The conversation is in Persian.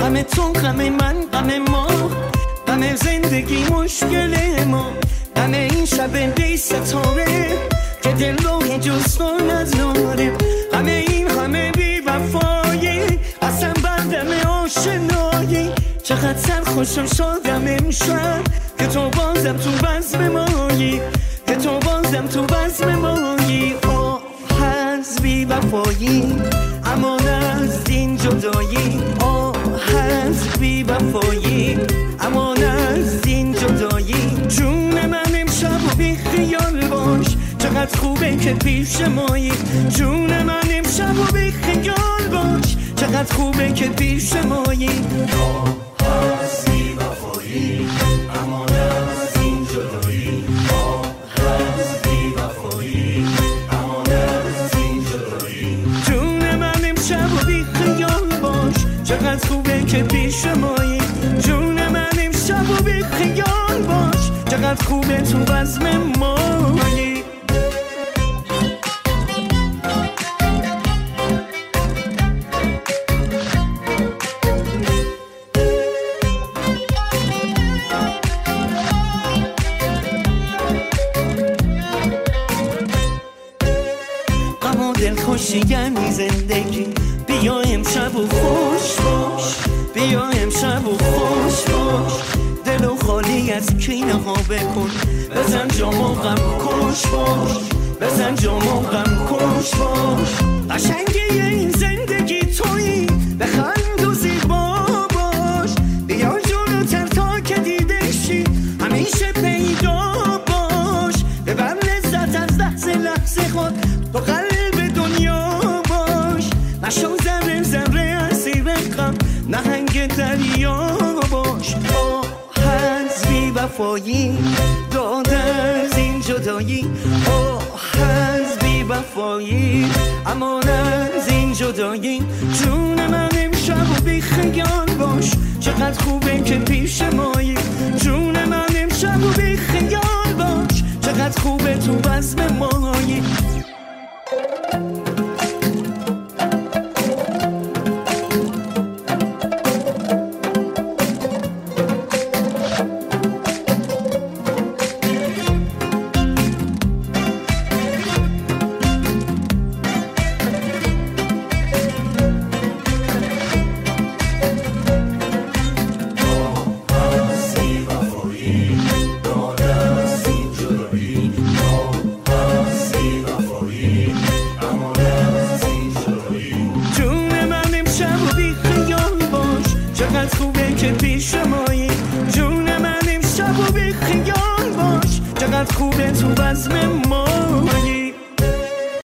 تو غم من غم ما. غم زندگی مشکل ما. غم این شب بی ستاره که دل رو جز تو نداره غم این همه بی وفایی اصلا بردم آشنایی. چقدر سر خوشم شدم امشب که تو بازم تو بزم مایی. که تو بازم تو بزم مایی. آه هز بی وفایی اما از این جدایی. بی وفایی. اما از این جدایی. جون من امشب بی خیال باش. چقدر خوبه که پیش مایی. جون من امشب و بی خیال باش. چقدر خوبه که پیش مایی. هستی وفایی. اما از این جدایی. چقدر خوبه که پیش مایی. جون من امشب و بی خیال باش. چقدر خوبه تو بزم مایی. دلخوشی یعنی زندگی. بیا از کینه ها بکن. بزن جام و غم کش باش. بزن جام و غم کش باش. قشنگی این زندگی تویی. بخند و زیبا باش. بیا جلوتر تا که دیده شی. همیشه پیدا باش. ببر لذت از لحظه لحظه خود. تو قلب دنیا باش. نشو ذره ذره اسیر غم. نهنگ دریا باش. وفایی داد از این جدایی. آه هز بی وفایی امان از این جدایی. جون من امشب و بی خیال باش چقدر خوبه که پیش مایی. جون من امشب و بی خیال باش چقدر خوبه تو بزم چقدر خوبه تو بزم مایی